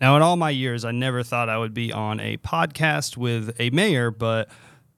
Now, in all my years, I never thought I would be on a podcast with a mayor, but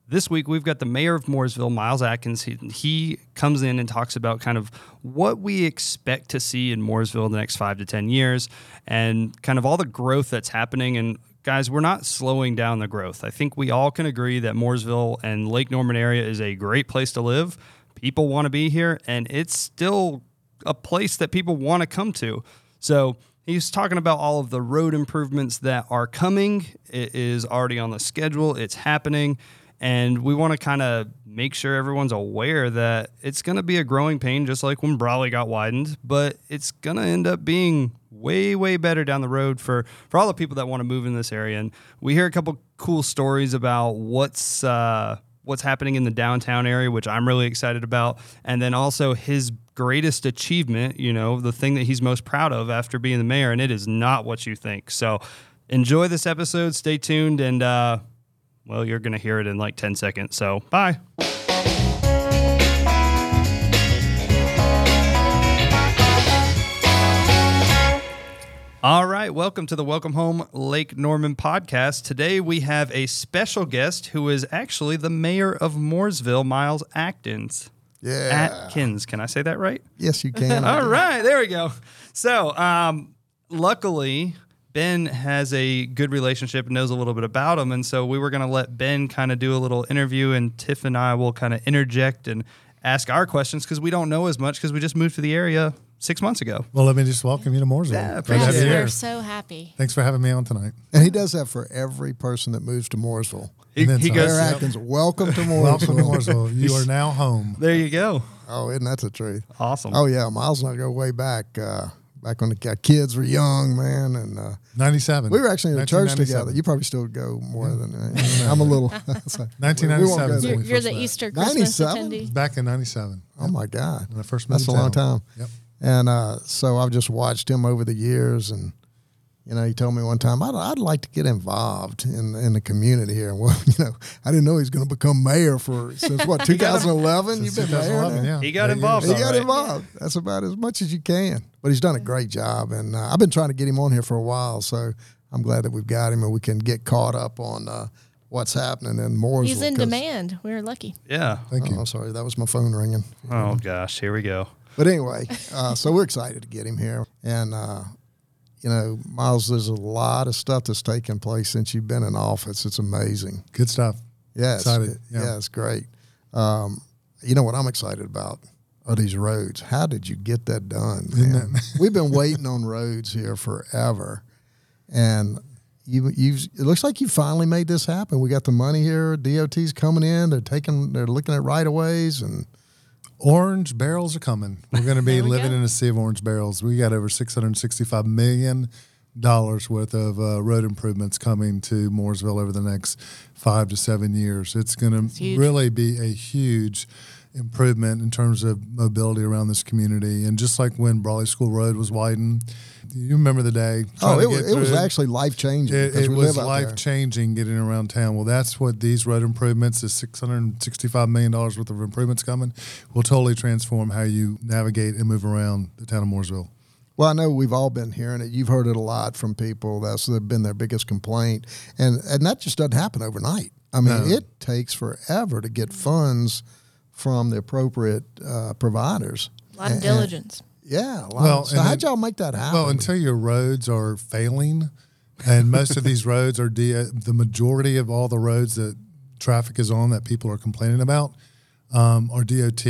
this week we've got the mayor of Mooresville, Miles Atkins. He, he, comes in and talks about kind of what we expect to see in Mooresville in the next five to 10 years and kind of all the growth that's happening. And guys, we're not slowing down the growth. I think we all can agree that Mooresville and Lake Norman area is a great place to live. People want to be here, and it's still a place that people want to come to. So, He's talking about all of the road improvements that are coming. It is already on the schedule, it's happening. And we want to kind of make sure everyone's aware that it's going to be a growing pain, just like when Brawley got widened, but it's going to end up being way, way better down the road for, for all the people that want to move in this area. And we hear a couple cool stories about what's, uh, what's happening in the downtown area, which I'm really excited about. And then also his greatest achievement, you know, the thing that he's most proud of after being the mayor. And it is not what you think. So enjoy this episode. Stay tuned. And, uh, well, you're going to hear it in like 10 seconds. So, bye. All right, welcome to the Welcome Home Lake Norman podcast. Today we have a special guest who is actually the mayor of Mooresville, Miles Atkins. Yeah. Atkins. Can I say that right? Yes, you can. All right, there we go. So, um, luckily, Ben has a good relationship and knows a little bit about him. And so we were going to let Ben kind of do a little interview, and Tiff and I will kind of interject and ask our questions because we don't know as much because we just moved to the area six months ago. Well, let me just welcome you to Mooresville. Yeah, appreciate it. we're so happy. Thanks for having me on tonight. And he does that for every person that moves to Mooresville. He, then he goes, Mayor Atkins, welcome to Mooresville. Welcome to Mooresville. You are now home. there you go. Oh, isn't that the truth? Awesome. Oh, yeah. Miles and I go way back, uh, back when the kids were young, man. And uh, 97. we were actually in a church together. You probably still go more than uh, I'm a little. so we- we 1997 go is there. You're, you're the met. Easter Christmas 97? attendee. Back in 97. Oh, my God. When I first moved That's a to long time. Yep. And uh, so I've just watched him over the years, and you know, he told me one time I'd, I'd like to get involved in in the community here. Well, you know, I didn't know he was going to become mayor for since what 2011. You've been 2011, now? yeah. He got involved. He got right. involved. That's about as much as you can. But he's done a great job, and uh, I've been trying to get him on here for a while. So I'm glad that we've got him, and we can get caught up on uh, what's happening in Mooresville. He's in demand. We're lucky. Yeah. Thank you. Oh, I'm sorry, that was my phone ringing. Oh, gosh. Here we go. But anyway, uh, so we're excited to get him here. And, uh, you know, Miles, there's a lot of stuff that's taken place since you've been in office. It's amazing. Good stuff. Yeah, it's, Excited, yeah. yeah. it's great. Um, you know what I'm excited about are these roads. How did you get that done? Man? We've been waiting on roads here forever, and you you it looks like you finally made this happen. We got the money here. DOT's coming in. They're taking. They're looking at right of ways and. Orange barrels are coming. We're going to be living go. in a sea of orange barrels. We got over $665 million worth of uh, road improvements coming to Mooresville over the next five to seven years. It's going to really be a huge improvement in terms of mobility around this community. And just like when Brawley School Road was widened, you remember the day. Oh, it was, it was actually life changing. It, it was live out there. life changing getting around town. Well, that's what these road improvements, the six hundred and sixty-five million dollars worth of improvements coming, will totally transform how you navigate and move around the town of Mooresville. Well, I know we've all been hearing it. You've heard it a lot from people. That's been their biggest complaint, and and that just doesn't happen overnight. I mean, No. it takes forever to get funds from the appropriate uh, providers. A lot of And- diligence. Yeah. a lot. Well, so and howd then- y'all make that happen? Well, until your roads are failing, and most of these roads are D- the majority of all the roads that traffic is on that people are complaining about um, are DOT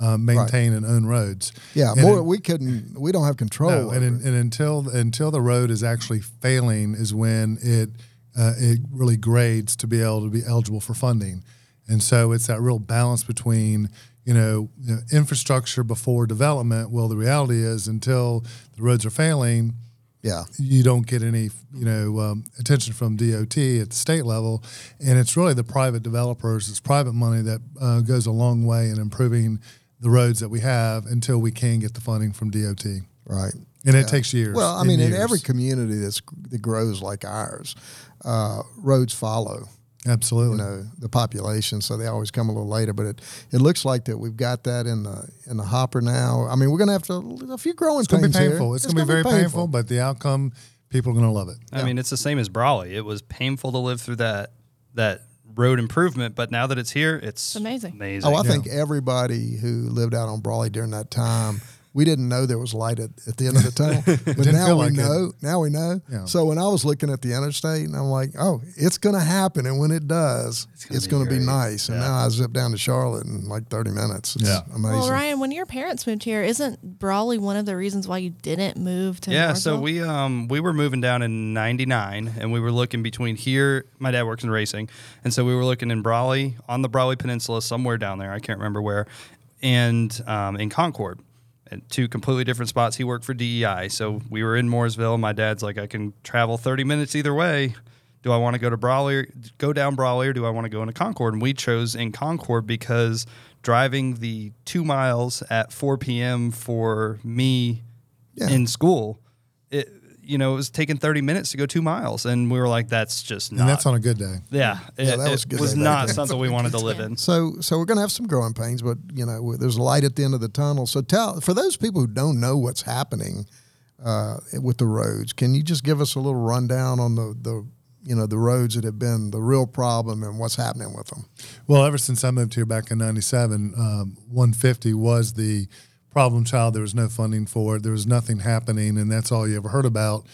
uh, maintain and own roads. yeah, And more in- we couldn't. We don't have control. No, over and, in, and until until the road is actually failing is when it uh, it really grades to be able to be eligible for funding, and so it's that real balance between you know, you know, infrastructure before development. Well, the reality is until the roads are failing, yeah. you don't get any you know um, attention from DOT at the state level, and it's really the private developers, it's private money that uh, goes a long way in improving the roads that we have until we can get the funding from DOT, Right. and it takes years. Well, I mean, in every community that's that grows like ours, uh, roads follow. Absolutely. you know the population, so they always come a little later. But it, it looks like that we've got that in the in the hopper now. I mean, we're going to have to a few growing It's going to be pains here. painful. It's, going to be very painful. but the outcome people are going to love it. I mean, it's the same as Brawley. It was painful to live through that that road improvement, but now that it's here, it's amazing. Amazing. Oh, I think everybody who lived out on Brawley during that time we didn't know there was light at, at the end of the tunnel, but now we like know. It. Now we know. Yeah. So when I was looking at the interstate, and I'm like, oh, it's going to happen, and when it does, it's going to be, be, nice. And yeah. now I zip down to Charlotte in like 30 minutes. It's yeah. amazing. Well, Ryan, when your parents moved here, isn't Brawley one of the reasons why you didn't move to? Yeah. Mooresville? So we um we were moving down in '99, and we were looking between here. My dad works in racing, and so we were looking in Brawley on the Brawley Peninsula, somewhere down there. I can't remember where, and um, in Concord two completely different spots. He worked for DEI, so we were in Mooresville. My dad's like, I can travel 30 minutes either way. Do I want to go to Brawley, go down Brawley, or do I want to go into Concord? And we chose in Concord because driving the two miles at 4 p.m. for me yeah. in school, you know, it was taking 30 minutes to go two miles. And we were like, that's just not. And that's on a good day. Yeah. yeah it, that was, it was not something we wanted to live in. So, so we're going to have some growing pains, but, you know, there's light at the end of the tunnel. So tell, for those people who don't know what's happening uh, with the roads, can you just give us a little rundown on the, the, you know the roads that have been the real problem and what's happening with them. Well, ever since I moved here back in '97, um, 150 was the problem child. There was no funding for it. There was nothing happening, and that's all you ever heard about.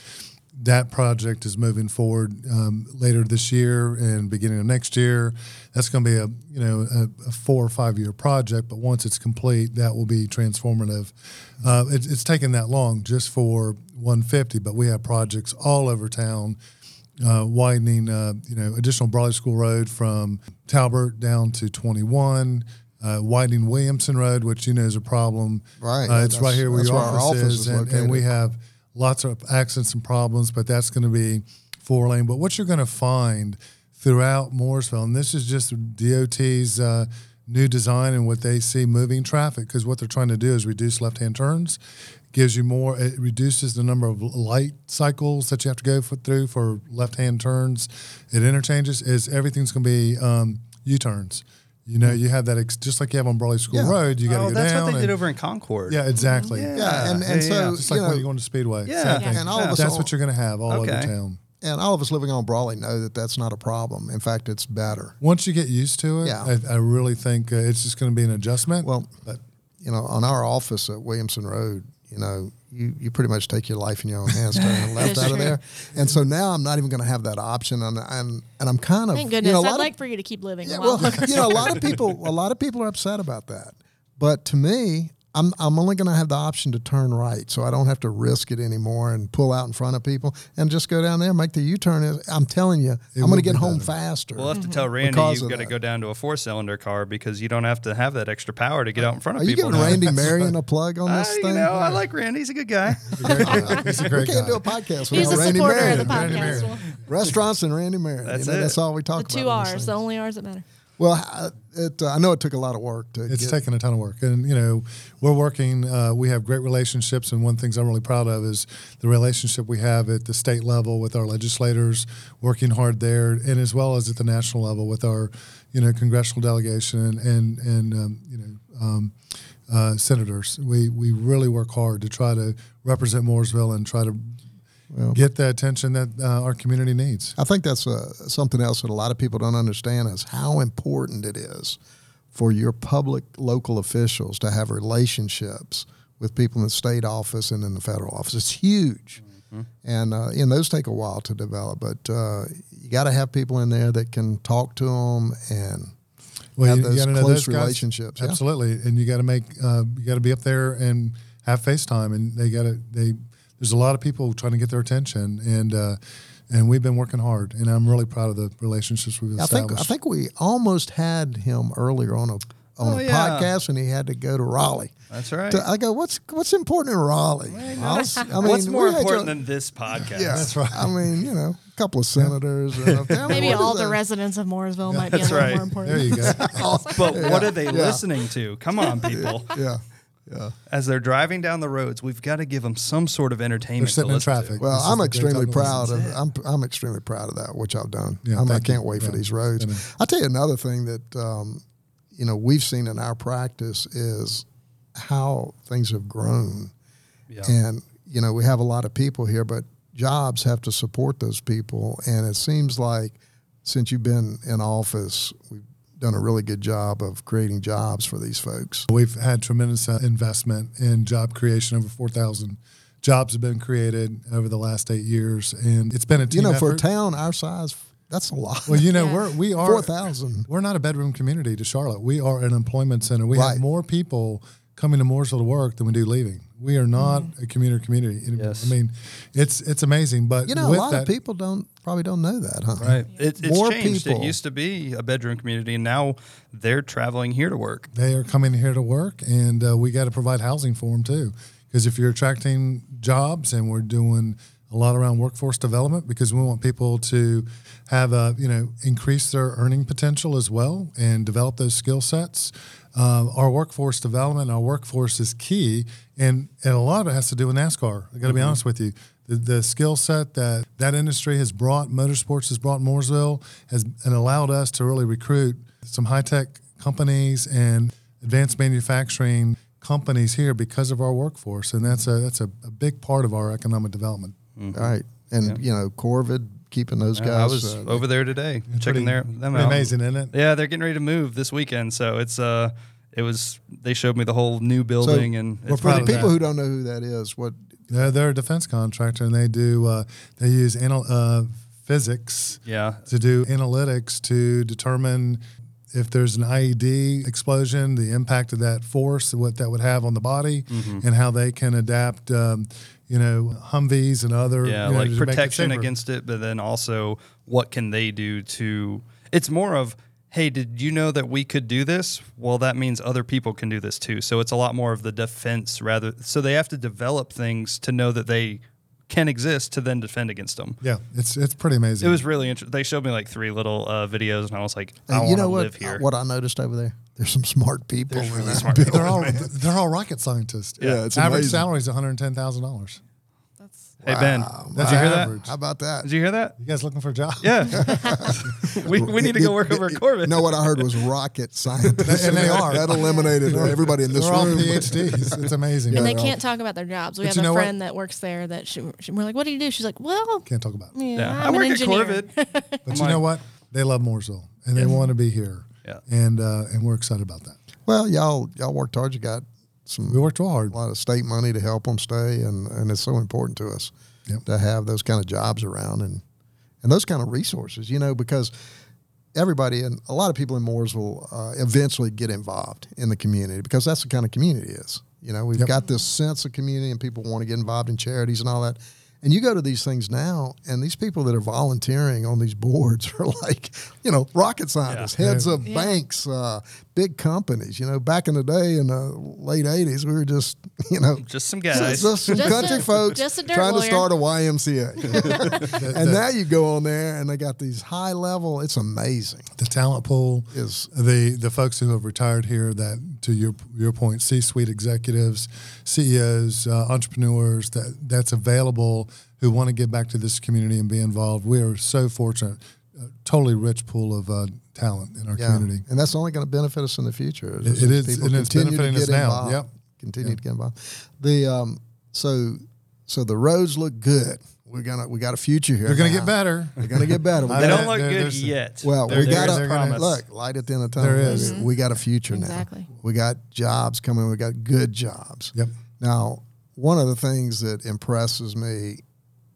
That project is moving forward um, later this year and beginning of next year. That's going to be a you know a, a, four or five year project, but once it's complete, that will be transformative. Uh, it, it's taken that long just for 150, but we have projects all over town. Uh, widening, uh, you know, additional Brawley School Road from Talbert down to 21, uh, widening Williamson Road, which you know is a problem. Right. Uh, it's right here where your office, office, is, is and, and, we have lots of accidents and problems, but that's going to be four lane. But what you're going to find throughout Mooresville, and this is just DOT's uh, new design and what they see moving traffic, because what they're trying to do is reduce left hand turns. Gives you more. It reduces the number of light cycles that you have to go for, through for left-hand turns. It interchanges. Is everything's going to be um, U-turns. You know, you have that ex- just like you have on Brawley School yeah. Road. You got to oh, go that's down. what they and, did over in Concord. Yeah, exactly. Yeah, yeah. and, and yeah, so yeah. just like you know, when you're going to Speedway. Yeah, yeah. and all of us that's all, what you're going to have all okay. over town. And all of us living on Brawley know that that's not a problem. In fact, it's better. Once you get used to it, yeah. I, I really think uh, it's just going to be an adjustment. Well, but you know, on our office at Williamson Road, you know, you, you pretty much take your life in your own hands turning left out of there. And so now I'm not even going to have that option. And, and, and I'm kind of, thank goodness. You know, I'd like for you to keep living. Yeah, well, you know, a lot of people, a lot of people are upset about that. But to me, I'm, I'm only going to have the option to turn right, so I don't have to risk it anymore and pull out in front of people and just go down there and make the U-turn. I'm telling you, it I'm going to get home better. faster. We'll have to tell Randy you've got to go down to a four-cylinder car because you don't have to have that extra power to get out in front of Are people. Are you giving Randy Marion a plug on this uh, thing? You know, I like Randy. He's a good guy. He's a great guy. He's a great we can't do a podcast He's without a Randy Marion. of the podcast. Restaurants and Randy Marion. That's you know, it. That's all we talk the about. two R's, the only R's that matter. Well, it, uh, I know it took a lot of work to. It's get, taken a ton of work, and you know, we're working. Uh, we have great relationships, and one of the things I'm really proud of is the relationship we have at the state level with our legislators, working hard there, and as well as at the national level with our, you know, congressional delegation and and, and um, you know. Um, uh, senators, we we really work hard to try to represent Mooresville and try to well, get the attention that uh, our community needs. I think that's uh, something else that a lot of people don't understand is how important it is for your public local officials to have relationships with people in the state office and in the federal office. It's huge. Mm-hmm. And, uh, and those take a while to develop, but uh, you got to have people in there that can talk to them and well, have you, those you close those relationships. Guys, absolutely, yeah. and you got to make uh, you got to be up there and have FaceTime, and they got to they there's a lot of people trying to get their attention, and uh, and we've been working hard, and I'm really proud of the relationships we've established. I think I think we almost had him earlier on a on oh, a yeah. podcast, and he had to go to Raleigh. That's right. To, I go, what's what's important in Raleigh? I, I mean, what's more important your, than this podcast? Yeah, that's right. I mean, you know, a couple of senators. And Maybe all the that? residents of Mooresville might be a little right. more important. There you go. But what are they Yeah. listening to? Come on, people. Yeah, yeah. As they're driving down the roads, we've got to give them some sort of entertainment. They're sitting to in listen to. traffic. Well, This I'm extremely proud of. I'm I'm extremely proud of that what y'all done. Yeah, I'm, I can't you. wait for these roads. I know. I'll tell you another thing that um, you know we've seen in our practice is how things have grown, Yeah. and you know we have a lot of people here, but jobs have to support those people. And it seems like since you've been in office, we've done a really good job of creating jobs for these folks. We've had tremendous uh, investment in job creation. Over 4,000 jobs have been created over the last eight years. And it's been a team You know, for a town our size, that's a lot. Well, you know, Yeah. we're, we are. 4,000. We're not a bedroom community to Charlotte. We are an employment center. We Right. have more people coming to Mooresville to work than we do leaving. We are not a commuter community. Yes. I mean, it's it's amazing. But You know, a lot that, of people don't probably don't know that, huh? Right. It, it's More changed. people. It used to be a bedroom community, and now they're traveling here to work. they are coming here to work, and uh, we got to provide housing for them too. Because if you're attracting jobs, and we're doing a lot around workforce development, because we want people to have a you know increase their earning potential as well and develop those skill sets. Uh, our workforce development, our workforce is key, and, and a lot of it has to do with NASCAR. I got to be honest with you. The, the skill set that that industry has brought, motorsports has brought Mooresville, has and allowed us to really recruit some high tech companies and advanced manufacturing companies here because of our workforce, and that's a that's a, a big part of our economic development. All right. And, you know, Corvid, keeping those guys. I was uh, over there today Pretty- checking their them out. amazing, isn't it? Yeah, they're getting ready to move this weekend, so it's uh, it was they showed me the whole new building, and we're it's proud for the people that. who don't know who that is, what They're, they're a defense contractor, and they do uh, they use anal- uh, physics yeah, to do analytics to determine if there's an IED explosion, the impact of that force, what that would have on the body, Mm-hmm. and how they can adapt. Um, you know, Humvees and other yeah, you know, like make it protection against it, but then also what can they do to? It's more of hey, did you know that we could do this? Well, that means other people can do this too. So it's a lot more of the defense rather. So they have to develop things to know that they can exist to then defend against them. Yeah, it's it's pretty amazing. It was really interesting. They showed me like three little uh, videos, and I was like, I want know to what? live here. What I noticed over there, there's some smart people. There's in really smart building. they're all they're all rocket scientists. Yeah, it's average amazing. salary is one hundred ten thousand dollars. That's Hey Ben, Wow, did you hear that? average. How about that? Did you hear that? You guys looking for a job? Yeah, we, we need to go work over at Corvid. No, what I heard was rocket scientists, And they are. That eliminated everybody in this They're all room. PhDs. It's amazing. and they Yeah. can't talk about their jobs. We But have you know a what? friend that works there that she, she, we're like, what do you do? She's like, well, Can't talk about. It. yeah, Yeah, I I'm work an at engineer. But I'm you like- know what? They love Mooresville and they want to be here. Yeah. And uh, and we're excited about that. Well, y'all y'all worked hard. You got some We worked hard. a lot of state money to help them stay, and, and it's so important to us Yep. to have those kind of jobs around and and those kind of resources. You know, because everybody and a lot of people in Mooresville uh, eventually get involved in the community because that's the kind of community it is. You know, we've Yep. got this sense of community, and people want to get involved in charities and all that. And you go to these things now, and these people that are volunteering on these boards are like, you know, rocket scientists, Yeah. heads of Yeah. banks, uh, big companies. You know, back in the day in the late '80s, we were just, you know, Just some guys. just some Just country a- folks just a dirt trying to start a YMCA. and now you go on there, and they got these high level. It's amazing. The talent pool Is the the folks who have retired here that to your your point C-suite executives, CEOs, uh, entrepreneurs that that's available who want to give back to this community and be involved. We are so fortunate. A totally rich pool of uh, talent in our yeah, community. and that's only going to benefit us in the future. It- it is, People and it's continue to benefiting us get now. involved, Yep. Continue to get involved. The um, so so the roads look good. We're gonna we got a future here. They're going to now. get better. They're gonna get better. They don't look good yet. Well, There- we there got a to promise. look light at the end of the tunnel. There is. We got a future now. Exactly. We got jobs coming. We got good jobs. Yep. Now, one of the things that impresses me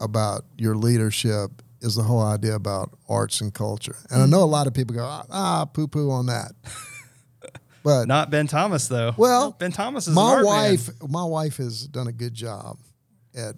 about your leadership is the whole idea about arts and culture. And I know a lot of people go, ah, ah poo poo on that. But Not Ben Thomas though. Well, Ben Thomas is my art man. wife, my wife has done a good job at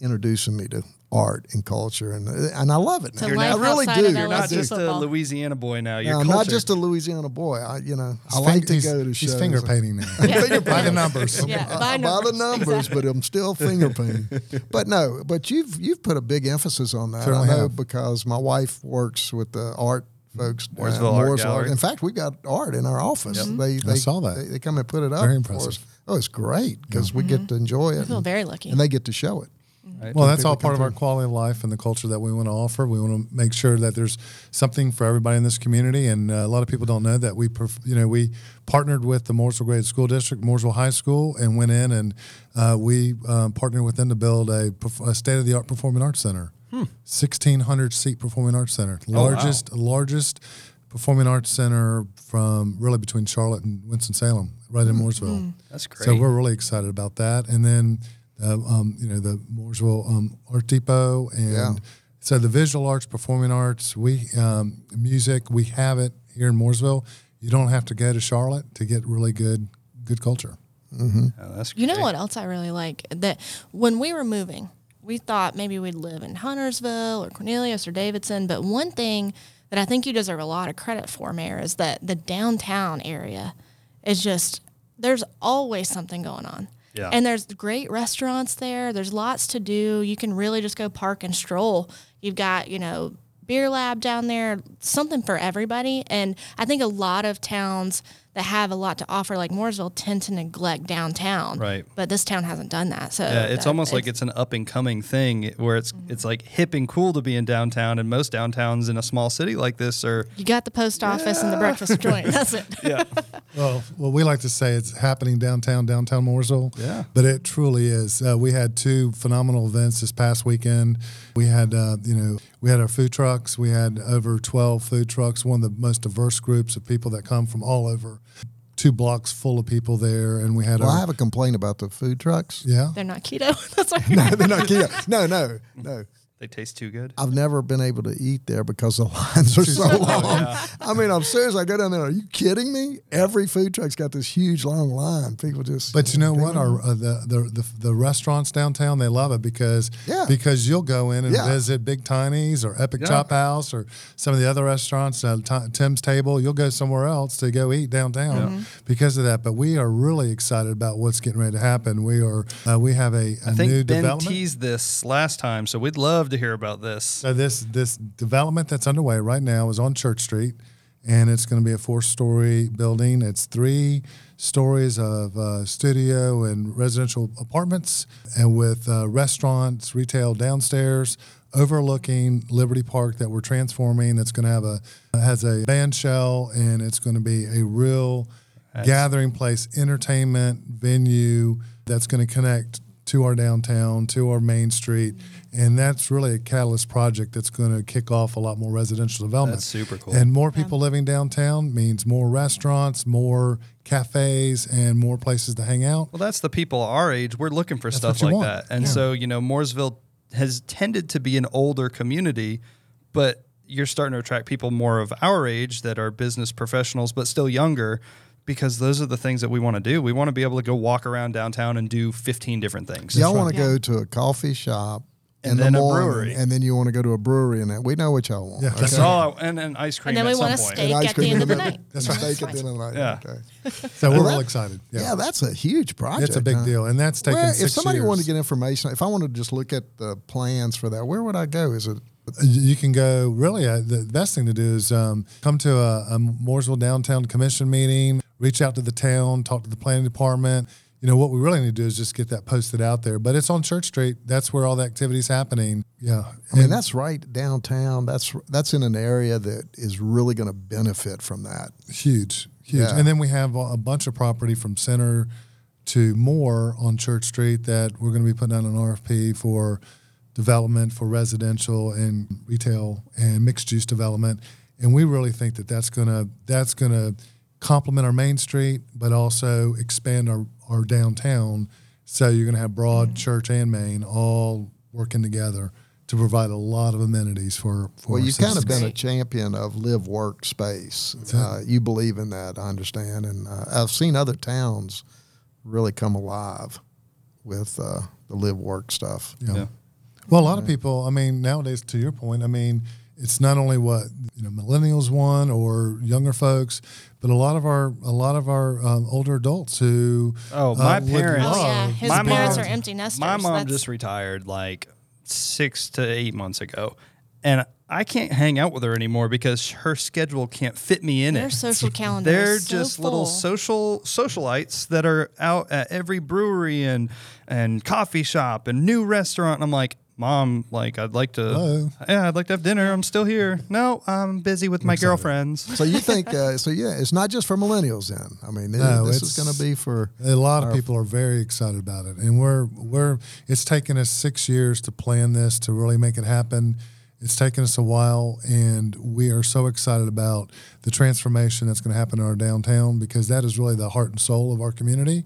introducing me to art and culture, and and I love it. To now. life I really do. You're not LSU just a. Louisiana boy now. You're Now, I'm not just a Louisiana boy. I, you know, I He's like to go to He's shows. finger painting now. Finger By the numbers. Yeah, Uh, by by the numbers, numbers, exactly. but I'm still finger painting. but no, but you've you've put a big emphasis on that. Certainly I know have. because my wife works with the art folks. uh, Mooresville Art Mooresville Gallery. In fact, we got art in our office. They, they saw that. They, they come and put it up Very for impressive. us. Oh, it's great because we get to enjoy I it, feel and, very lucky. and they get to show it. Right? Well, that's all part of our quality of life and the culture that we want to offer. We want to make sure that there's something for everybody in this community. And uh, a lot of people don't know that we, perf- you know, we partnered with the Mooresville Grade School District, Mooresville High School, and went in and uh, we um, partnered with them to build a, perf- a state of the art performing arts center, sixteen hundred seat performing arts center, Hmm. Oh, wow. largest largest performing arts center from really between Charlotte and Winston Salem, right in Mooresville. That's great. So we're really excited about that. And then, uh, um, you know, the Mooresville um, Art Depot, and Yeah. so the visual arts, performing arts, we um, music, we have it here in Mooresville. You don't have to go to Charlotte to get really good good culture. Oh, that's You know what else I really like? That when we were moving, we thought maybe we'd live in Huntersville or Cornelius or Davidson. But one thing that I think you deserve a lot of credit for, Mayor, is that the downtown area is just, there's always something going on. Yeah. And there's great restaurants there. There's lots to do. You can really just go park and stroll. You've got, you know, beer lab down there, something for everybody. And I think a lot of towns that have a lot to offer, like Mooresville, tend to neglect downtown. Right. But this town hasn't done that. So Yeah, it's that- almost like it's an up and coming thing where it's mm-hmm. it's like hip and cool to be in downtown, and most downtowns in a small city like this are you got the post office and the breakfast joint. That's it. yeah Well, well, we like to say it's happening downtown, downtown Mooresville. Yeah. but it truly is. Uh, we had two phenomenal events this past weekend. We had, uh, you know, we had our food trucks. We had over twelve food trucks. One of the most diverse groups of people that come from all over. Two blocks full of people there, and we had Well, I have a complaint about the food trucks. yeah. They're not keto. That's what No, they're not keto. No, no, no. They taste too good. I've never been able to eat there because the lines are so long. I mean, I'm serious. I go down there. Are you kidding me? Every food truck's got this huge long line. People just. But you know what? Our uh, the, the the the restaurants downtown they love it because Yeah. because you'll go in and Yeah. visit Big Tiny's or Epic Yeah. Chop House or some of the other restaurants, uh, Ti- Tim's Table. You'll go somewhere else to go eat downtown because of that. But we are really excited about what's getting ready to happen. We are uh, we have a, a I think new Ben development. teased this last time, so we'd love to hear about this. So this this development that's underway right now is on Church Street, and it's going to be a four-story building. It's three stories of uh, studio and residential apartments, and with uh, restaurants, retail downstairs, overlooking Liberty Park that we're transforming. That's going to have a has a band shell, and it's going to be a real gathering place, entertainment venue that's going to connect to our downtown, to our main street, and that's really a catalyst project that's going to kick off a lot more residential development. That's super cool. And more people living downtown means more restaurants, more cafes, and more places to hang out. Well, that's the people our age. We're looking for stuff like want. that. And so, you know, Mooresville has tended to be an older community, but you're starting to attract people more of our age that are business professionals, but still younger, because those are the things that we want to do. We want to be able to go walk around downtown and do 15 different things. y'all want to Yeah. go to a coffee shop And then the a brewery. and then you want to go to a brewery, and that we know what y'all want. Yeah, okay? That's all. I- and then ice cream And then at we some want a steak. At the cream end of the night. That's right. Steak at the end of the night. Yeah. Okay. So we're Well, real excited. Yeah. that's a huge project. It's a big huh? deal, and that's taken Where, if somebody years. wanted to get information, if I wanted to just look at the plans for that, where would I go? Is it You can go. Really, uh, the best thing to do is um, come to a, a Mooresville Downtown Commission meeting. Reach out to the town, talk to the planning department. You know what we really need to do is just get that posted out there. But it's on Church Street. That's where all the activity's happening. Yeah, I mean, And- that's right downtown. That's that's in an area that is really going to benefit from that. huge, huge. Yeah. And then we have a a bunch of property from Center to more on Church Street that we're going to be putting out an RFP for development for residential and retail and mixed use development. And we really think that that's going to that's going to complement our main street, but also expand our, our downtown. So you're going to have broad church and main all working together to provide a lot of amenities for. for Well, you've kind of been a champion of live work space. Uh, you believe in that, I understand, and uh, I've seen other towns really come alive with uh, the live work stuff. Yeah. Yeah. Well, a lot of people, I mean, nowadays, to your point, I mean, it's not only what you know millennials want or younger folks, but a lot of our a lot of our um, older adults who Oh, my would parents- Oh, yeah. His My parents mom- are empty nesters. My mom That's- just retired like six to eight months ago. and I can't hang out with her anymore because her schedule can't fit me in Their it. social calendar They're is so just little full. social socialites that are out at every brewery and and coffee shop and new restaurant. And I'm like, Mom, like I'd like to, Hello. yeah, I'd like to have dinner. I'm still here. No, I'm busy with my girlfriends. So you think? Uh, so yeah, it's not just for millennials. Then I mean, No, this is it's- going to be for. A lot of people are very excited about it, and we're we're. It's taken us six years to plan this to really make it happen. It's taken us a while, and we are so excited about the transformation that's going to happen in our downtown because that is really the heart and soul of our community,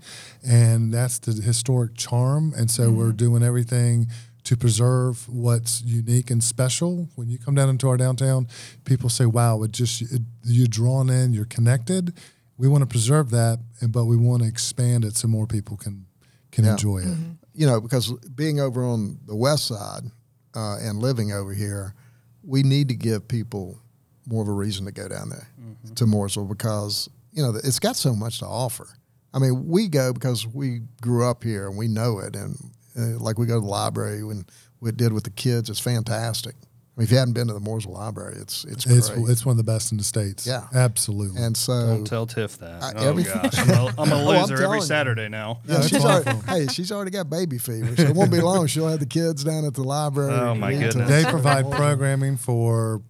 and that's the historic charm. And so we're doing everything to preserve what's unique and special. When you come down into our downtown, people say, "Wow, it just it, you're drawn in, you're connected." We want to preserve that, and- but we want to expand it so more people can can Yeah. enjoy it. you know, because being over on the west side uh, and living over here, we need to give people more of a reason to go down there to Mooresville because you know it's got so much to offer. I mean, we go because we grew up here and we know it, and uh, like we go to the library when we did with the kids, it's fantastic. I mean, if you hadn't been to the Mooresville Library, it's it's It's great. it's one of the best in the states. Yeah. absolutely. and so Don't tell Tiff that. I- oh everything- gosh, I'm a, I'm a Oh, I'm loser telling every you. Saturday now. Yeah, she's already, hey, she's already got baby fever, so it won't be long. She'll have the kids down at the library. Oh, my goodness. they provide programming for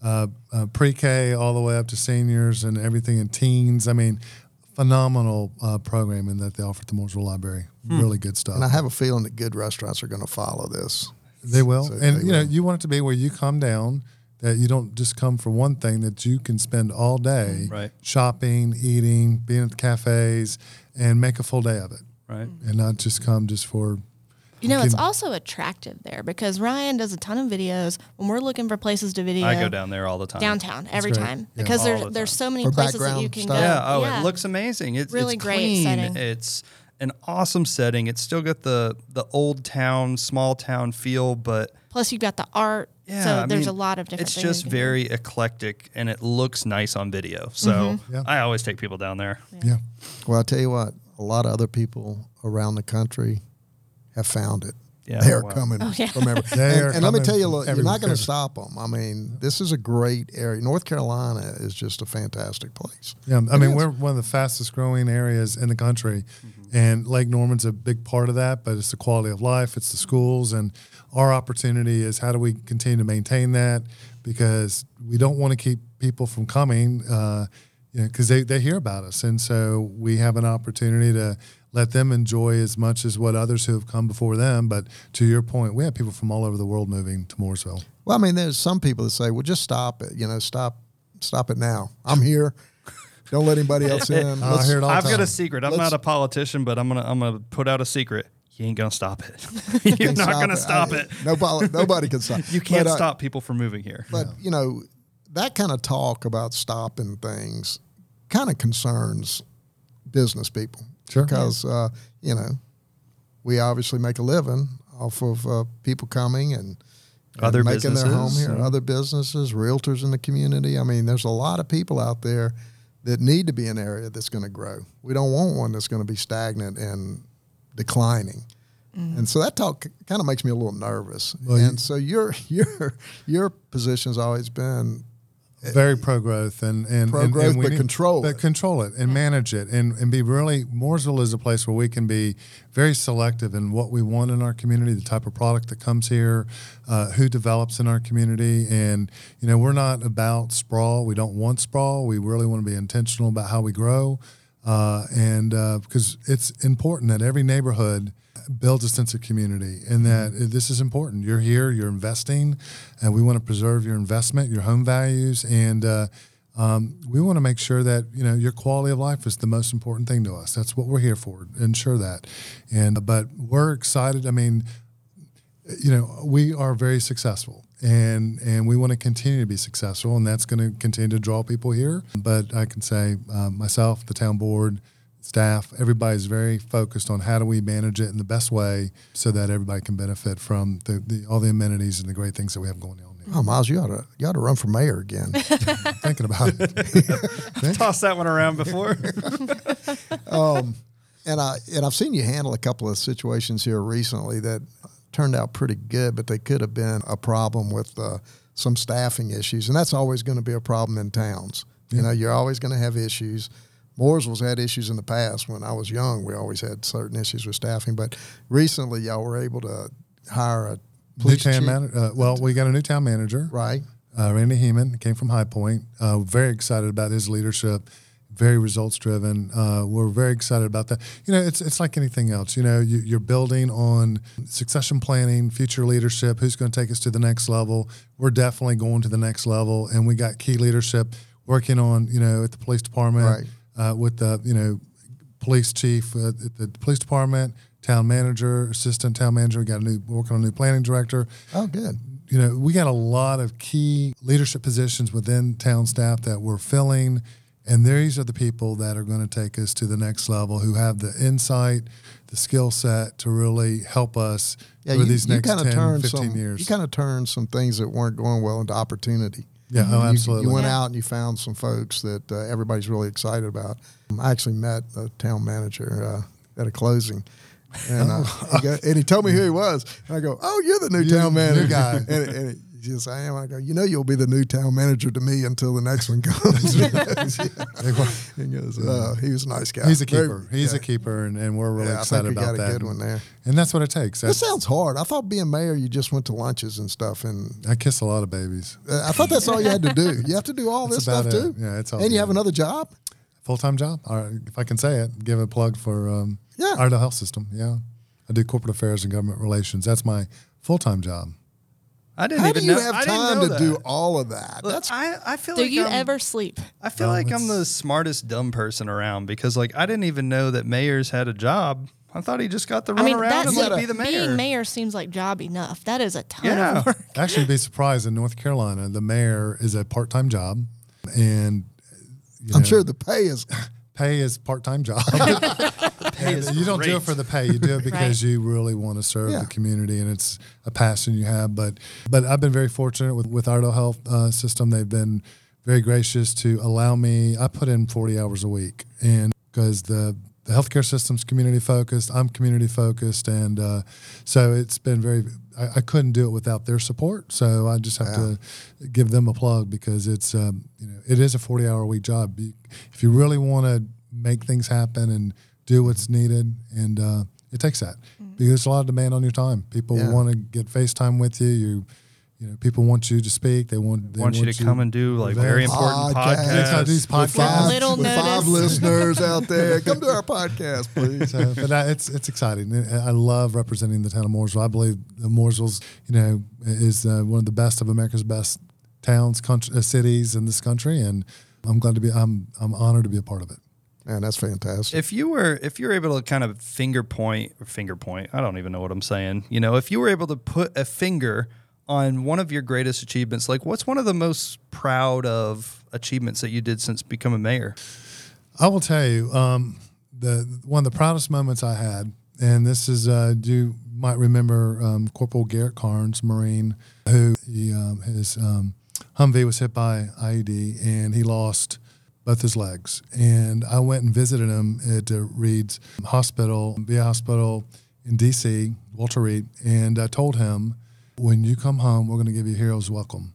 uh, uh, pre-K all the way up to seniors and everything in teens. I mean, phenomenal uh, programming that they offer at the Mooresville Library. Really good stuff. And I have a feeling that good restaurants are going to follow this. They will, So and they you know, will. you want it to be where you come down that you don't just come for one thing; that you can spend all day Right. shopping, eating, being at the cafes, and make a full day of it, Right. and not just come just for. You know, it's also attractive there because Ryan does a ton of videos. When we're looking for places to video, I go down there all the time. downtown every great. time Yeah. because All there's the there's so many For places that background you can stuff. go. Yeah. Oh, it looks amazing. It's Really it's great clean. setting. It's an awesome setting. It's still got the the old town, small town feel, but Plus, you've got the art. yeah, so I there's mean, a lot of different. It's things you just can do. very eclectic, and it looks nice on video. So Mm-hmm. Yeah. I always take people down there. Yeah, Well, I'll tell you what, a lot of other people around the country have found it. Yeah, they are wow. coming Oh, yeah. from every. They and are and let me tell you, from look, you're not going to stop them. I mean, this is a great area. North Carolina is just a fantastic place. yeah. I It mean, is. we're one of the fastest growing areas in the country, and Lake Norman's a big part of that. But it's the quality of life, it's the schools, and our opportunity is how do we continue to maintain that because we don't want to keep people from coming. Uh, you know, because they, they hear about us, and so we have an opportunity to let them enjoy as much as what others who have come before them. But to your point, we have people from all over the world moving to Mooresville. Well, I mean, there's some people that say, "Well, just stop it. You know, stop, stop it now. I'm here. Don't let anybody else in." I hear it all I've got a secret. I'm Let's- not a politician, but I'm gonna I'm gonna put out a secret. You ain't gonna stop it. You're not gonna stop I- it. Nobody, nobody can stop. You can't But, uh, stop people from moving here. But you know, that kind of talk about stopping things kind of concerns business people. Sure. Because uh, you know, we obviously make a living off of uh, people coming and, and Other making their home here. yeah. Other businesses, realtors in the community. I mean, there's a lot of people out there that need to be an area that's going to grow. We don't want one that's going to be stagnant and declining. And so that talk kind of makes me a little nervous. Well, you- and so your your your position's always been very pro growth and and Pro growth, but need- control but it. control it and manage it and and be really Mooresville is a place where we can be very selective in what we want in our community, the type of product that comes here, uh, who develops in our community, and you know we're not about sprawl. We don't want sprawl. We really want to be intentional about how we grow, uh, and uh, because it's important that every neighborhood builds a sense of community and that uh, this is important. You're here, you're investing, and we want to preserve your investment, your home values, and uh, um, we want to make sure that you know your quality of life is the most important thing to us. That's what we're here for. Ensure that, and but we're excited. I mean, you know, we are very successful and and we want to continue to be successful, and that's going to continue to draw people here. But I can say uh, myself, the town board, staff, everybody's very focused on how do we manage it in the best way so that everybody can benefit from the, the all the amenities and the great things that we have going on. Here. oh Miles, you ought to you ought to run for mayor again. Thinking about it. Tossed that one around before. and I and I've seen you handle a couple of situations here recently that turned out pretty good, but they could have been a problem with uh, some staffing issues, and that's always going to be a problem in towns. You know, you're always going to have issues. Mooresville's had issues in the past. When I was young, we always had certain issues with staffing, but recently, y'all were able to hire a New town chief, manager. Uh, well, we got a new town manager. right? Uh, Randy Hemann came from High Point. Uh, very excited about his leadership. Very results driven. Uh, we're very excited about that. You know, it's it's like anything else. You know, you, you're building on succession planning, future leadership. Who's going to take us to the next level? We're definitely going to the next level, and we got key leadership working on. You know, at the police department, uh, with the you know police chief uh, at the police department, town manager, assistant town manager. We got a new working on a new planning director Oh, good. you know, we got a lot of key leadership positions within town staff that we're filling, and these are the people that are going to take us to the next level, who have the insight, the skill set to really help us Yeah, for you, these next kinda 10, 15 some, years. You kind of turned some things that weren't going well into opportunity. yeah, oh, You- absolutely. You, went Yeah. out and you found some folks that uh, everybody's really excited about. I actually met a town manager uh, at a closing. And, uh, he go, and he told me who he was. And I go, "Oh, you're the new You're town manager." guy. And, and he says, "I am." I go, "You know, you'll be the new town manager to me until the next one comes." he goes, "Oh, he was a nice guy. He's a Very- keeper. He's yeah. a keeper, and, and we're really Yeah, I think excited we about got a that. good one there. And that's what it takes. That sounds hard. I thought being mayor, you just went to lunches and stuff, and I kiss a lot of babies. uh, I thought that's all you had to do. You have to do all That's this stuff about too. Yeah, it's all and you good. have another job. Full time job. All right, if I can say it, give a plug for um, Yeah. Iredell Health System. Yeah, I do corporate affairs and government relations. That's my full time job. I didn't How even do you know. have I didn't time know to that. do all of that? Look, That's I, I feel Do like you I'm, ever sleep? I feel Well, like I'm the smartest dumb person around because like I didn't even know that mayors had a job. I thought he just got to I run mean, around that's and like like, be the mayor. being mayor seems like job enough. That is a ton Yeah. of work. Actually, you'd be surprised in North Carolina, the mayor is a part time job, and you I'm know, sure the pay is. pay is part time job. Pay is you don't do it for the pay; you do it because you really want to serve Yeah. the community, and it's a passion you have. But but I've been very fortunate with with Iredell Health uh, System. They've been very gracious to allow me. I put in 40 hours a week, and because the the healthcare system's community focused, I'm community focused, and uh, so it's been very. I, I couldn't do it without their support, so I just have to give them a plug because it's um, you know it is a 40 hour a week job. If you really want to make things happen and do what's needed, and uh, it takes that because there's a lot of demand on your time. People Yeah. want to get FaceTime with you. You you know, people want you to speak. They want they want you to come and do like very important Podcast. That's how podcasts. these With five, Little with five listeners out there, come to our podcast, please. So, but I, it's it's exciting. I I love representing the town of Mooresville. I believe that Mooresville's you know is uh, one of the best of America's best towns, country, uh, cities in this country, and I'm glad to be. I'm I'm honored to be a part of it. Man, that's fantastic. If you were if you were able to kind of finger point or finger point, I don't even know what I'm saying. You know, if you were able to put a finger on one of your greatest achievements, like what's one of the most proud of achievements that you did since becoming mayor? I will tell you, um, the one of the proudest moments I had, and this is uh, you might remember um, Corporal Garrett Carnes, Marine, who he, um, his um, Humvee was hit by IED and he lost both his legs. And I went and visited him at uh, Reed's Hospital, VA Hospital in D.C., Walter Reed, and I told him, when you come home, we're going to give you a hero's welcome.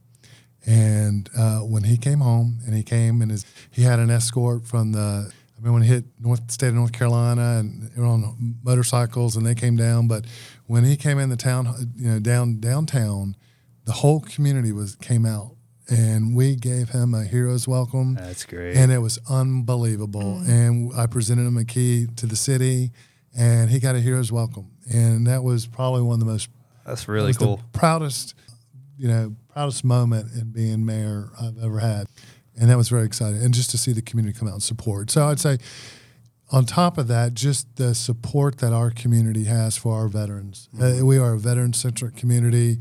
And uh, when he came home, and he came and his, he had an escort from the. I mean, when he hit North state of North Carolina, and they were on motorcycles, and they came down. But when he came in the town, you know, down downtown, the whole community was came out, and we gave him a hero's welcome. That's great. And it was unbelievable. And I presented him a key to the city, and he got a hero's welcome. And that was probably one of the most That's really was cool. The proudest, you know, proudest moment in being mayor I've ever had, and that was very exciting. And just to see the community come out and support. So I'd say, on top of that, just the support that our community has for our veterans. Uh, we are a veteran-centric community.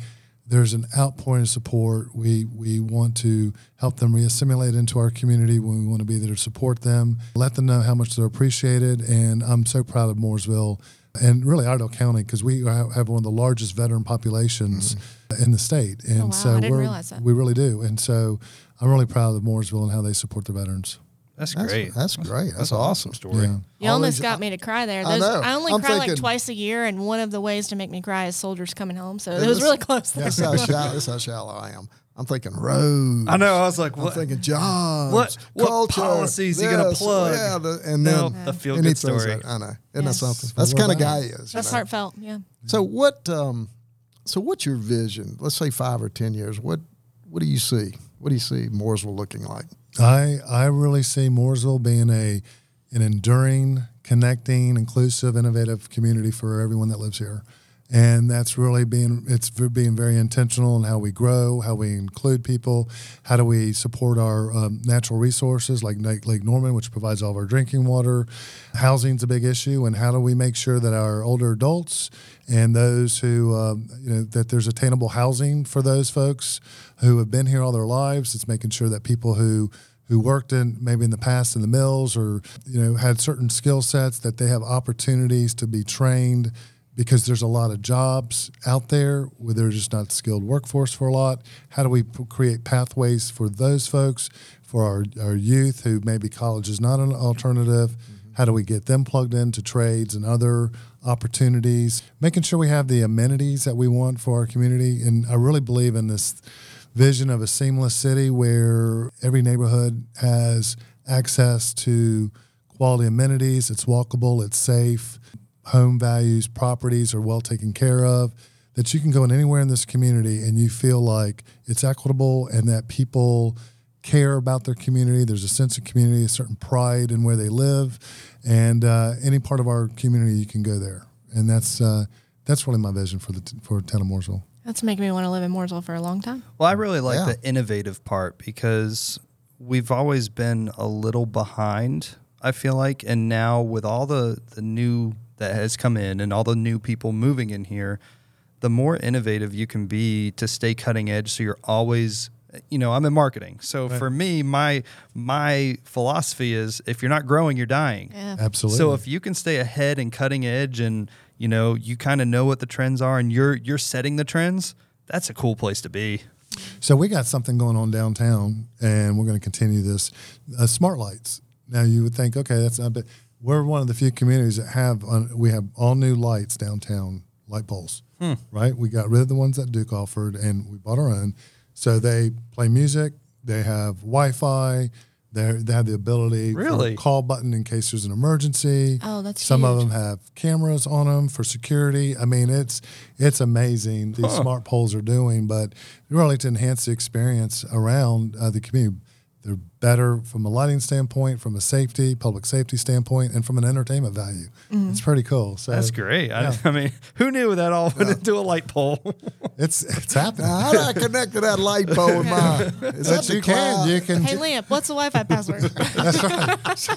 There's an outpouring of support. We we want to help them reassimilate into our community. We want to be there to support them, let them know how much they're appreciated. And I'm so proud of Mooresville and really Iredell County because we have one of the largest veteran populations mm-hmm. in the state, and oh, wow, so I didn't we're realize that. we really do. And so I'm really proud of Mooresville and how they support the veterans. That's That's great. That's great. That's, an awesome. story. Yeah. You All almost these- got me to cry there. I know. I, only I'm cry like twice a year, and one of the ways to make me cry is soldiers coming home. So it This- was really close. There. That's how shallow. That's how shallow I am. I'm thinking roads. I know. I was like, I'm what? thinking jobs. what- what culture, policies you gonna this, plug? Yeah, the, and No, then the feel and he good throws story. that- I know. Isn't Yes. that something? That's That's the what kind of guy he is. That's know? heartfelt. Yeah. So what? Um, so what's your vision? Let's say five or ten years. What What do you see? What do you see Mooresville looking like? I I really see Mooresville being a an enduring, connecting, inclusive, innovative community for everyone that lives here, and that's really being it's being very intentional in how we grow, how we include people, how do we support our um, natural resources like Lake, Lake Norman, which provides all of our drinking water. Housing's a big issue, and how do we make sure that our older adults and those who um, you know that there's attainable housing for those folks who have been here all their lives. It's making sure that people who who worked in maybe in the past in the mills or you know had certain skill sets that they have opportunities to be trained because there's a lot of jobs out there where there's just not skilled workforce for a lot. How do we p- create pathways for those folks, for our, our youth who maybe college is not an alternative? Mm-hmm. How do we get them plugged into trades and other opportunities? Making sure we have the amenities that we want for our community. And I really believe in this vision of a seamless city where every neighborhood has access to quality amenities. It's walkable, it's safe, home values, properties are well taken care of. That you can go in anywhere in this community and you feel like it's equitable and that people care about their community. There's a sense of community, a certain pride in where they live, and uh, any part of our community you can go there. And that's uh, that's really my vision for the for town of Mooresville. That's making me want to live in Mooresville for a long time. Well, I really like Yeah. the innovative part because we've always been a little behind, I feel like. And now with all the, the new that has come in and all the new people moving in here, the more innovative you can be to stay cutting edge. So you're always you know, I'm in marketing. So for me, my my philosophy is if you're not growing, you're dying. Yeah. Absolutely. So if you can stay ahead and cutting edge and you know, you kind of know what the trends are and you're you're setting the trends, that's a cool place to be. So we got something going on downtown, and we're going to continue this. Uh, smart lights. Now you would think, okay, that's not. But we're one of the few communities that have uh, we have all new lights downtown, light poles. Right. We got rid of the ones that Duke offered, and we bought our own. So they play music. They have Wi-Fi. They they have the ability Really? for a call button in case there's an emergency. Oh, that's some of them have cameras on them for security. I mean, it's it's amazing these smart poles are doing, but really to enhance the experience around uh, the community. They're better from a lighting standpoint, from a safety, public safety standpoint, and from an entertainment value. Mm-hmm. It's pretty cool. So That's great. I, yeah. I mean, who knew that all went into a light pole? It's it's happening. Now, how do I connect to that light pole with mine? Is that But the you can you can Hey, Lamp, what's the Wi-Fi password? That's right. So,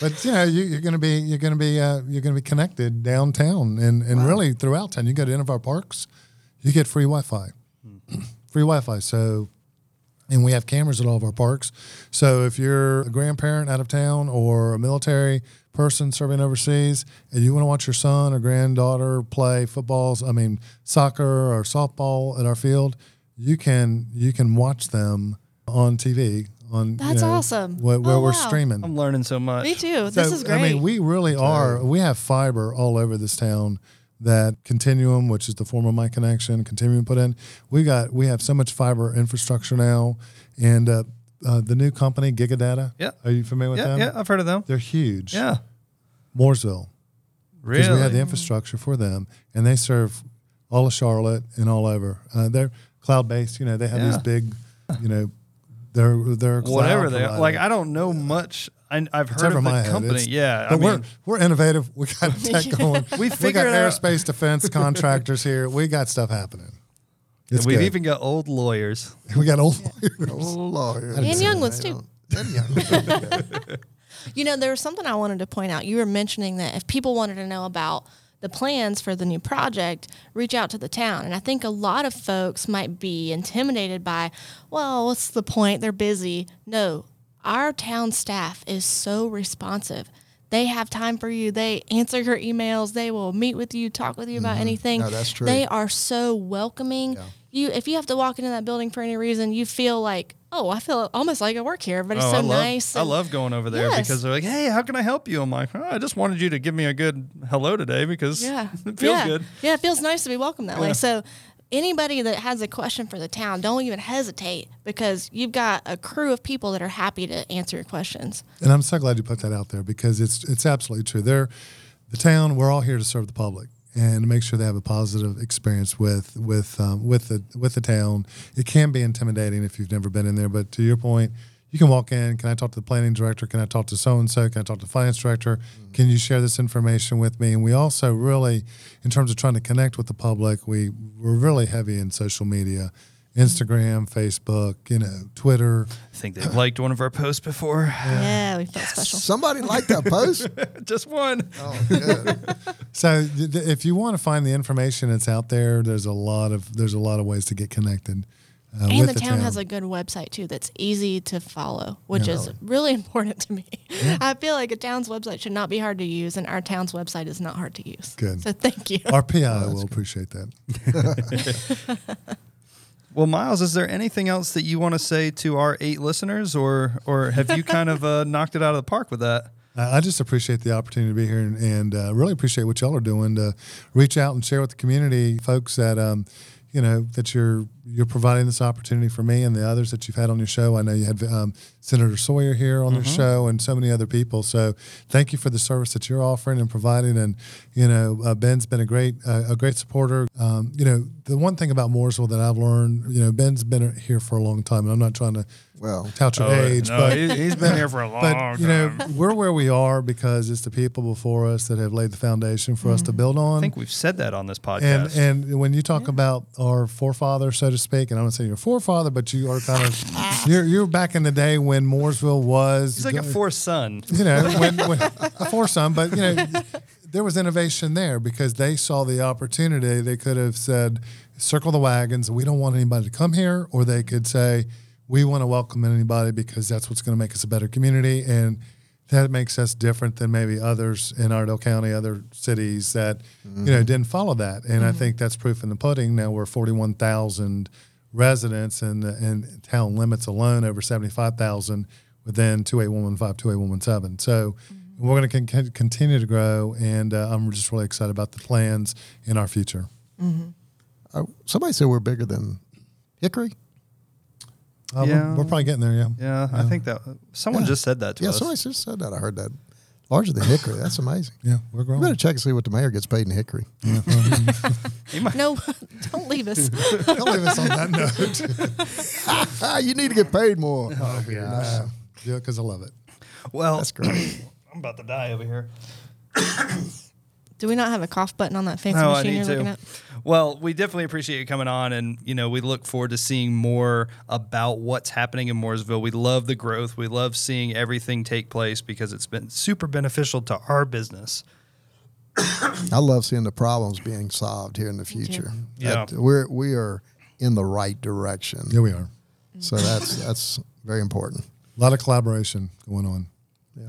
but you know, you, you're going to be you're going to be uh, you're going to be connected downtown and, and really throughout town. You go to any of our parks, you get free Wi-Fi, free Wi-Fi. So, and we have cameras at all of our parks. So if you're a grandparent out of town or a military person serving overseas, and you want to watch your son or granddaughter play footballs, I mean soccer or softball at our field, you can you can watch them on TV. On you That's know, awesome. Where, where Oh, we're wow. streaming. I'm learning so much. Me too. This is great. I mean, we really are. We have fiber all over this town. That Continuum, which is the form of MI-Connection, Continuum put in. We got we have so much fiber infrastructure now, and uh, uh, the new company Gigadata. Yeah. are you familiar with Yeah, them? yeah, I've heard of them. They're huge. Yeah, Mooresville, Really? because we have the infrastructure for them, and they serve all of Charlotte and all over. Uh, they're cloud based. You know, they have Yeah. these big, you know, they're they're Whatever they are. Like I don't know much. I, I've It's heard over of my the head. company. It's- yeah, but I we're mean, we're innovative. We got tech going. We we got figured out- aerospace defense contractors here. We got stuff happening. It's we've good. even got old lawyers. we got old lawyers. Oh, Lord. And young ones, too. And young. You know, there was something I wanted to point out. You were mentioning that if people wanted to know about the plans for the new project, reach out to the town. And I think a lot of folks might be intimidated by, well, what's the point? They're busy. No, our town staff is so responsive. They have time for you. They answer your emails. They will meet with you, talk with you about mm-hmm. anything. No, that's true. They are so welcoming. you if you have to walk into that building for any reason, you feel like, oh, I feel almost like I work here. Everybody's Oh, so I love, nice. I love going over there Yes. because they're like, "Hey, how can I help you?" I'm like, oh, "I just wanted you to give me a good hello today because Yeah. it feels yeah. good." Yeah, it feels nice to be welcomed that way. So anybody that has a question for the town, don't even hesitate because you've got a crew of people that are happy to answer your questions. And I'm so glad you put that out there because it's it's absolutely true. They're the town. We're all here to serve the public and make sure they have a positive experience with with um, with the with the town. It can be intimidating if you've never been in there, but to your point, you can walk in. Can I talk to the planning director? Can I talk to so and so? Can I talk to the finance director? Mm. Can you share this information with me? And we also really, in terms of trying to connect with the public, we we're really heavy in social media. Instagram, Facebook, you know, Twitter. I think they've liked one of our posts before. Yeah, we felt special. Somebody liked that post. just one. Oh, good. So th- th- if you want to find the information that's out there, there's a lot of there's a lot of ways to get connected. Uh, And with the town, has a good website too that's easy to follow, which Yeah. is really important to me. I feel like a town's website should not be hard to use, and our town's website is not hard to use. Good. So thank you. our PI will appreciate that. Well, Miles, is there anything else that you want to say to our eight listeners, or or have you kind of uh, knocked it out of the park with that? I I just appreciate the opportunity to be here and, and uh, really appreciate what y'all are doing to reach out and share with the community, folks that um, you know that you're you're providing this opportunity for me and the others that you've had on your show. I know you had um, Senator Sawyer here on the show and so many other people. So thank you for the service that you're offering and providing. And you know, uh, Ben's been a great uh, a great supporter. Um, you know, the one thing about Mooresville that I've learned, you know, Ben's been here for a long time, and I'm not trying to Well, tout your age, but he, has been here for a long time. but you know we're where we are because it's the people before us that have laid the foundation for us to build on. I think we've said that on this podcast. and when you talk about our forefathers, so to speak, and I don't say your forefather, but you are kind of you're you're back in the day when Mooresville was He's like a fourth son. you know, when, when a foursome, but you know, there was innovation there because they saw the opportunity. They could have said, "Circle the wagons. We don't want anybody to come here," or they could say, "We want to welcome anybody because that's what's going to make us a better community." And that makes us different than maybe others in Iredell County, other cities that you know didn't follow that. And I think that's proof in the pudding. Now we're forty-one thousand residents, and and town limits alone over seventy-five thousand within 28115, 28117. So we're going to con- continue to grow, and uh, I'm just really excited about the plans in our future. uh, somebody said we're bigger than Hickory. Uh, we're- Yeah. we're, probably getting there, yeah. Yeah, I think that someone Yeah. just said that to Yeah, us. Yeah. Somebody just said that. I heard that. Larger than Hickory. That's amazing. Yeah, we're You growing. better check and see what the mayor gets paid in Hickory. No, don't leave us. Don't leave us on that note. You need to get paid more. Oh, yeah, yeah, because I love it. well, That's great. I'm about to die over here. Do we not have a cough button on that fancy No, I machine need you're looking to. at? Well, we definitely appreciate you coming on, and you know we look forward to seeing more about what's happening in Mooresville. We love the growth. We love seeing everything take place because it's been super beneficial to our business. I love seeing the problems being solved here in the future. Yeah. That we're we are in the right direction. Here we are. So that's that's very important. A lot of collaboration going on. Yeah,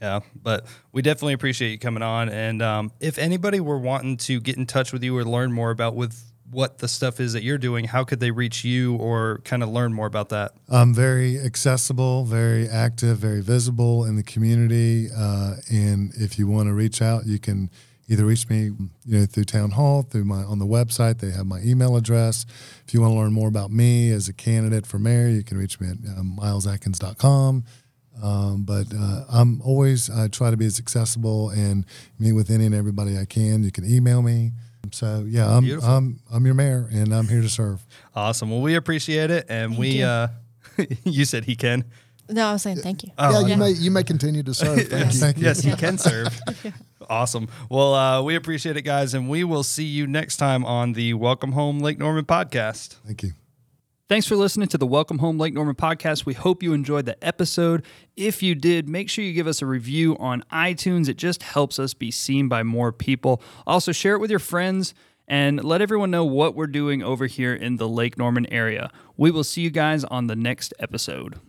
but we definitely appreciate you coming on. And um, if anybody were wanting to get in touch with you or learn more about with what the stuff is that you're doing, how could they reach you or kind of learn more about that? I'm very accessible, very active, very visible in the community. Uh, and if you want to reach out, you can either reach me, you know, through town hall, through my on the website. They have my email address. If you want to learn more about me as a candidate for mayor, you can reach me at um, milesatkins.com. Um, but uh, I'm always I try to be as accessible and meet with any and everybody I can. You can email me. So yeah, I'm Beautiful. I'm I'm your mayor, and I'm here to serve. Awesome. Well, we appreciate it. And we, you. uh, you said he can. No, I was saying thank you. Oh, yeah, you yeah. may you may continue to serve. Thank you. Thank you. Yes, he can serve. Awesome. Well, uh, we appreciate it, guys, and we will see you next time on the Welcome Home Lake Norman podcast. Thank you. Thanks for listening to the Welcome Home Lake Norman podcast. We hope you enjoyed the episode. If you did, make sure you give us a review on iTunes. It just helps us be seen by more people. Also, share it with your friends and let everyone know what we're doing over here in the Lake Norman area. We will see you guys on the next episode.